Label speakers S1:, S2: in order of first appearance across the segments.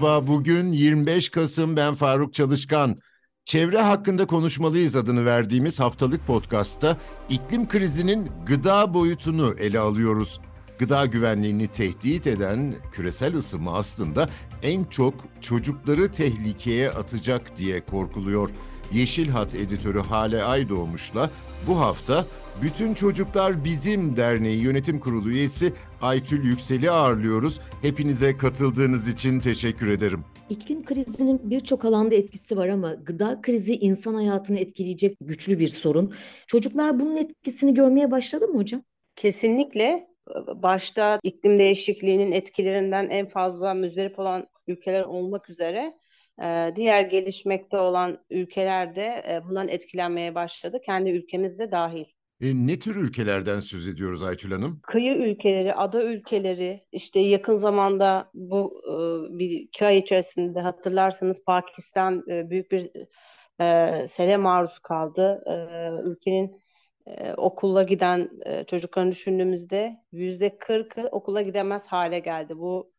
S1: Merhaba, bugün 25 Kasım ben Faruk Çalışkan. Çevre hakkında konuşmalıyız adını verdiğimiz haftalık podcastta iklim krizinin gıda boyutunu ele alıyoruz. Gıda güvenliğini tehdit eden küresel ısınma aslında en çok çocukları tehlikeye atacak diye korkuluyor. Yeşil Hat editörü Hale Aydoğmuş'la bu hafta Bütün Çocuklar Bizim Derneği Yönetim Kurulu üyesi Aytül Yüksel'i ağırlıyoruz. Hepinize katıldığınız için teşekkür ederim.
S2: İklim krizinin birçok alanda etkisi var ama gıda krizi insan hayatını etkileyecek güçlü bir sorun. Çocuklar bunun etkisini görmeye başladı mı hocam?
S3: Kesinlikle başta iklim değişikliğinin etkilerinden en fazla müzdarip olan ülkeler olmak üzere e, diğer gelişmekte olan ülkeler de e, bundan etkilenmeye başladı. Kendi ülkemizde dahil.
S1: E, ne tür ülkelerden söz ediyoruz Aytül Hanım?
S3: Kıyı ülkeleri, ada ülkeleri, işte yakın zamanda bu e, bir iki ay içerisinde hatırlarsanız Pakistan e, büyük bir e, sele maruz kaldı. E, ülkenin e, okula giden e, çocuklarını düşündüğümüzde yüzde kırkı okula gidemez hale geldi. Bu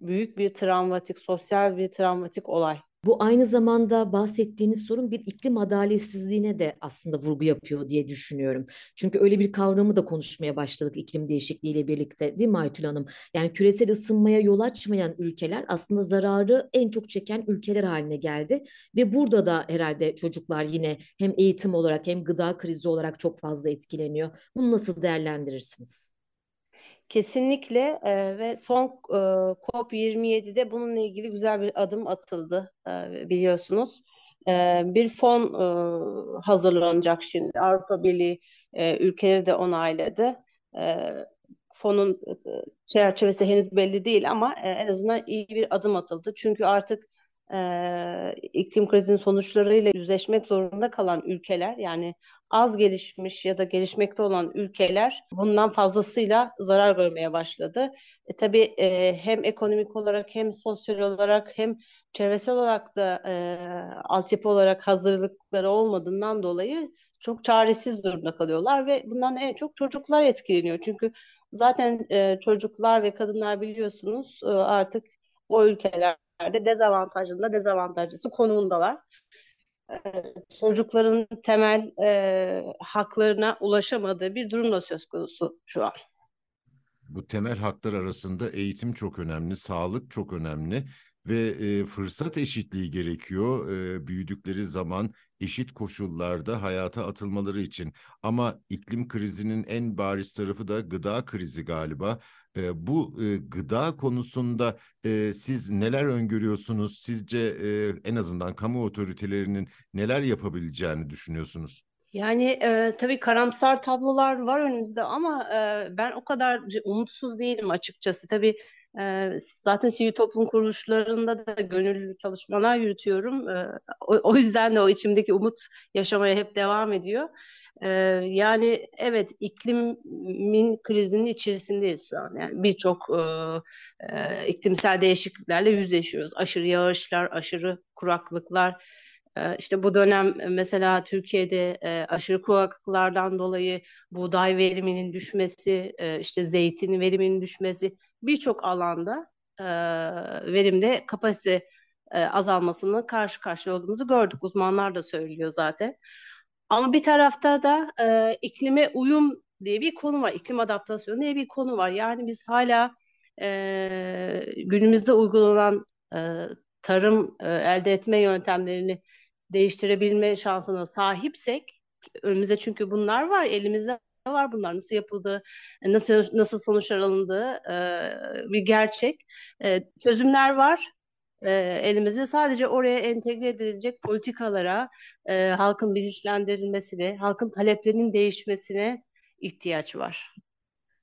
S3: büyük bir travmatik, sosyal bir travmatik olay.
S2: Bu aynı zamanda bahsettiğiniz sorun bir iklim adaletsizliğine de aslında vurgu yapıyor diye düşünüyorum. Çünkü öyle bir kavramı da konuşmaya başladık iklim değişikliğiyle birlikte değil mi Aytül Hanım? Yani küresel ısınmaya yol açmayan ülkeler aslında zararı en çok çeken ülkeler haline geldi. Ve burada da herhalde çocuklar yine hem eğitim olarak hem gıda krizi olarak çok fazla etkileniyor. Bunu nasıl değerlendirirsiniz?
S3: Kesinlikle e, ve son e, COP27'de bununla ilgili güzel bir adım atıldı e, biliyorsunuz. E, bir fon e, hazırlanacak şimdi. Avrupa Birliği e, ülkeleri de onayladı. E, fonun çerçevesi henüz belli değil ama e, en azından iyi bir adım atıldı. Çünkü artık e, iklim krizinin sonuçlarıyla yüzleşmek zorunda kalan ülkeler yani az gelişmiş ya da gelişmekte olan ülkeler bundan fazlasıyla zarar görmeye başladı. E, tabii e, hem ekonomik olarak hem sosyal olarak hem çevresel olarak da e, altyapı olarak hazırlıkları olmadığından dolayı çok çaresiz durumda kalıyorlar ve bundan en çok çocuklar etkileniyor. Çünkü zaten e, çocuklar ve kadınlar biliyorsunuz e, artık o ülkelerde dezavantajlı dezavantajlısı konumundalar çocukların temel e, haklarına ulaşamadığı bir durum da söz konusu şu an.
S1: Bu temel haklar arasında eğitim çok önemli, sağlık çok önemli ve e, fırsat eşitliği gerekiyor e, büyüdükleri zaman eşit koşullarda hayata atılmaları için. Ama iklim krizinin en bariz tarafı da gıda krizi galiba. E, bu e, gıda konusunda e, siz neler öngörüyorsunuz? Sizce e, en azından kamu otoritelerinin neler yapabileceğini düşünüyorsunuz?
S3: Yani e, tabii karamsar tablolar var önümüzde ama e, ben o kadar umutsuz değilim açıkçası. Tabii zaten sivil toplum kuruluşlarında da gönüllü çalışmalar yürütüyorum. O, yüzden de o içimdeki umut yaşamaya hep devam ediyor. Yani evet iklimin krizinin içerisindeyiz şu an. Yani birçok e, e, iklimsel değişikliklerle yüzleşiyoruz. Aşırı yağışlar, aşırı kuraklıklar. İşte bu dönem mesela Türkiye'de aşırı kuraklıklardan dolayı buğday veriminin düşmesi, işte zeytin veriminin düşmesi birçok alanda e, verimde kapasite e, azalmasının karşı karşıya olduğumuzu gördük. Uzmanlar da söylüyor zaten. Ama bir tarafta da e, iklime uyum diye bir konu var. İklim adaptasyonu diye bir konu var. Yani biz hala e, günümüzde uygulanan e, tarım e, elde etme yöntemlerini değiştirebilme şansına sahipsek önümüzde çünkü bunlar var elimizde var. Bunlar nasıl yapıldı nasıl nasıl sonuçlar alındığı e, bir gerçek. E, çözümler var e, elimizde. Sadece oraya entegre edilecek politikalara, e, halkın bilinçlendirilmesine, halkın taleplerinin değişmesine ihtiyaç var.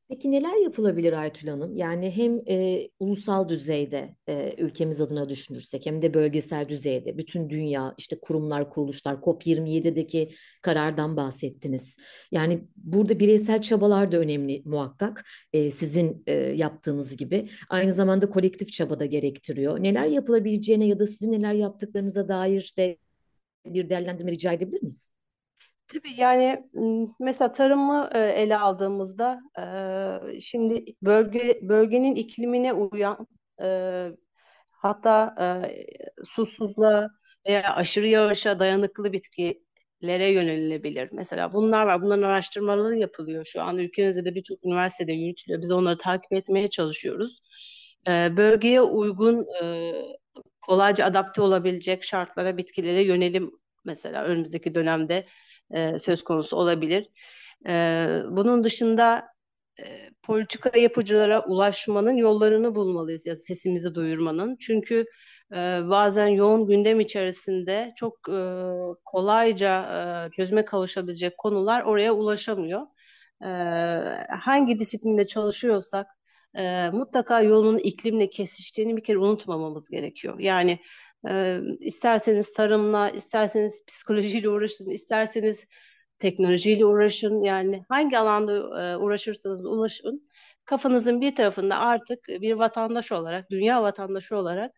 S2: Peki neler yapılabilir Aytül Hanım? Yani hem e, ulusal düzeyde e, ülkemiz adına düşünürsek hem de bölgesel düzeyde bütün dünya işte kurumlar kuruluşlar COP27'deki karardan bahsettiniz. Yani burada bireysel çabalar da önemli muhakkak e, sizin e, yaptığınız gibi. Aynı zamanda kolektif çaba da gerektiriyor. Neler yapılabileceğine ya da sizin neler yaptıklarınıza dair de bir değerlendirme rica edebilir miyiz?
S3: Tabii yani mesela tarımı ele aldığımızda şimdi bölge bölgenin iklimine uyan Hatta e, susuzluğa veya aşırı yağışa dayanıklı bitkilere yönelilebilir. Mesela bunlar var. Bunların araştırmaları yapılıyor. Şu an ülkemizde de birçok üniversitede yürütülüyor. Biz onları takip etmeye çalışıyoruz. E, bölgeye uygun, e, kolayca adapte olabilecek şartlara, bitkilere yönelim mesela önümüzdeki dönemde e, söz konusu olabilir. E, bunun dışında e, politika yapıcılara ulaşmanın yollarını bulmalıyız ya sesimizi duyurmanın. Çünkü e, bazen yoğun gündem içerisinde çok e, kolayca e, çözüme kavuşabilecek konular oraya ulaşamıyor. E, hangi disiplinde çalışıyorsak e, mutlaka yolun iklimle kesiştiğini bir kere unutmamamız gerekiyor. Yani e, isterseniz tarımla, isterseniz psikolojiyle uğraşın, isterseniz teknolojiyle uğraşın. Yani hangi alanda uğraşırsanız ulaşın. Kafanızın bir tarafında artık bir vatandaş olarak, dünya vatandaşı olarak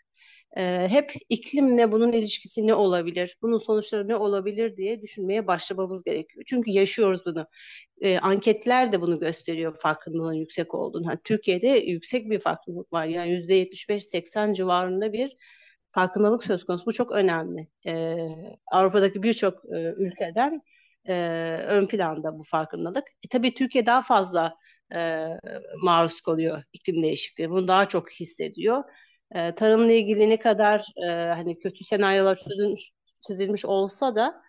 S3: hep iklimle bunun ilişkisi ne olabilir, bunun sonuçları ne olabilir diye düşünmeye başlamamız gerekiyor. Çünkü yaşıyoruz bunu. E, anketler de bunu gösteriyor farkındalığın yüksek olduğunu. Yani Türkiye'de yüksek bir farkındalık var. Yani %75-80 civarında bir farkındalık söz konusu. Bu çok önemli. E, Avrupa'daki birçok e, ülkeden e, ön planda bu farkındalık. E, tabii Türkiye daha fazla e, maruz kalıyor iklim değişikliği. Bunu daha çok hissediyor. E, tarımla ilgili ne kadar e, hani kötü senaryolar çözülmüş, çizilmiş olsa da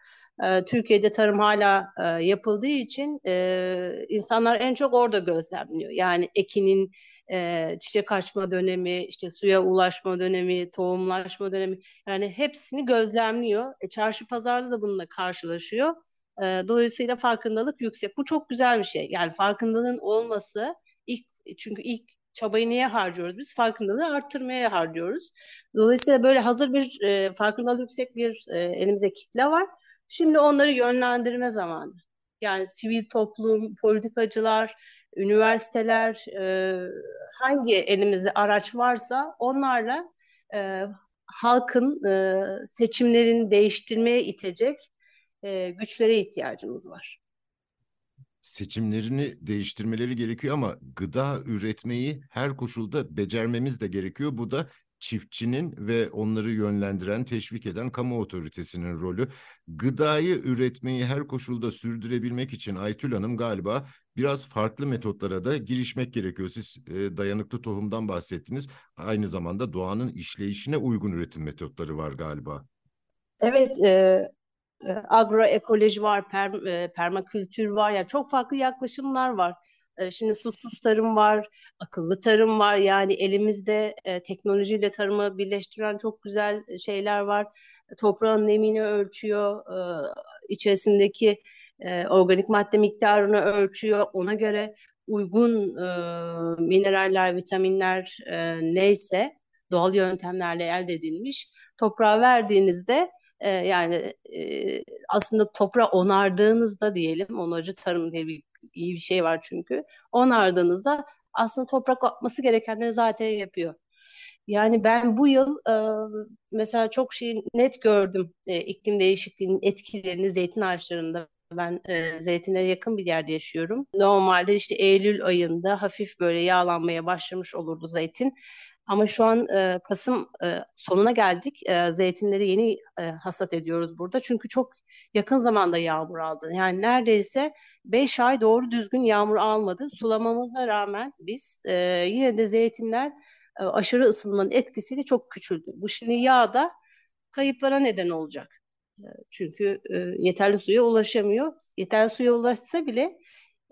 S3: e, Türkiye'de tarım hala e, yapıldığı için e, insanlar en çok orada gözlemliyor. Yani ekinin e, çiçek açma dönemi, işte suya ulaşma dönemi, tohumlaşma dönemi yani hepsini gözlemliyor. E, çarşı pazarda da bununla karşılaşıyor. E, dolayısıyla farkındalık yüksek. Bu çok güzel bir şey. Yani farkındalığın olması ilk çünkü ilk çabayı niye harcıyoruz biz? Farkındalığı arttırmaya harcıyoruz. Dolayısıyla böyle hazır bir e, farkındalığı yüksek bir e, elimizde kitle var. Şimdi onları yönlendirme zamanı. Yani sivil toplum, politikacılar, üniversiteler, e, hangi elimizde araç varsa onlarla e, halkın e, seçimlerini değiştirmeye itecek e, güçlere ihtiyacımız var.
S1: Seçimlerini değiştirmeleri gerekiyor ama gıda üretmeyi her koşulda becermemiz de gerekiyor. Bu da çiftçinin ve onları yönlendiren, teşvik eden kamu otoritesinin rolü. Gıdayı üretmeyi her koşulda sürdürebilmek için Aytül Hanım galiba biraz farklı metotlara da girişmek gerekiyor. Siz e, dayanıklı tohumdan bahsettiniz. Aynı zamanda doğanın işleyişine uygun üretim metotları var galiba.
S3: Evet, e, agroekoloji var, per, e, permakültür var. Yani çok farklı yaklaşımlar var. E, şimdi susuz tarım var, akıllı tarım var. Yani elimizde e, teknolojiyle tarımı birleştiren çok güzel şeyler var. Toprağın nemini ölçüyor, e, içerisindeki e, organik madde miktarını ölçüyor. Ona göre uygun e, mineraller, vitaminler e, neyse doğal yöntemlerle elde edilmiş. Toprağa verdiğinizde e, yani e, aslında toprağı onardığınızda diyelim, onarıcı tarım diye bir iyi bir şey var çünkü. Onardığınızda aslında toprak atması gerekenleri zaten yapıyor. Yani ben bu yıl e, mesela çok şey net gördüm e, iklim değişikliğinin etkilerini zeytin ağaçlarında. Ben e, zeytinlere yakın bir yerde yaşıyorum. Normalde işte Eylül ayında hafif böyle yağlanmaya başlamış olurdu zeytin. Ama şu an e, Kasım e, sonuna geldik. E, zeytinleri yeni e, hasat ediyoruz burada. Çünkü çok yakın zamanda yağmur aldı. Yani neredeyse 5 ay doğru düzgün yağmur almadı. Sulamamıza rağmen biz e, yine de zeytinler e, aşırı ısınmanın etkisiyle çok küçüldü. Bu şimdi yağda kayıplara neden olacak. E, çünkü e, yeterli suya ulaşamıyor. Yeterli suya ulaşsa bile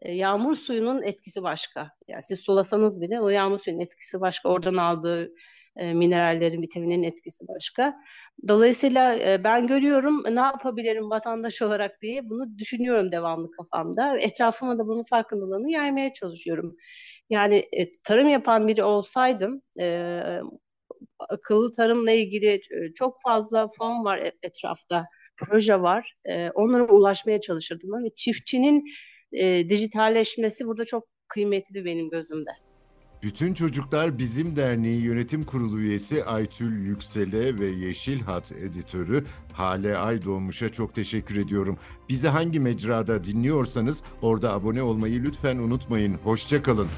S3: e, yağmur suyunun etkisi başka. Yani siz sulasanız bile o yağmur suyunun etkisi başka. Oradan aldığı e, minerallerin, vitaminlerin etkisi başka. Dolayısıyla e, ben görüyorum ne yapabilirim vatandaş olarak diye bunu düşünüyorum devamlı kafamda. Etrafıma da bunun farkındalığını yaymaya çalışıyorum. Yani e, tarım yapan biri olsaydım akıllı tarımla ilgili çok fazla fon var etrafta, proje var. Onlara ulaşmaya çalışırdım. Ve çiftçinin dijitalleşmesi burada çok kıymetli benim gözümde.
S1: Bütün Çocuklar Bizim Derneği Yönetim Kurulu üyesi Aytül Yüksel'e ve Yeşil Hat editörü Hale Aydoğmuş'a çok teşekkür ediyorum. Bizi hangi mecrada dinliyorsanız orada abone olmayı lütfen unutmayın. Hoşçakalın.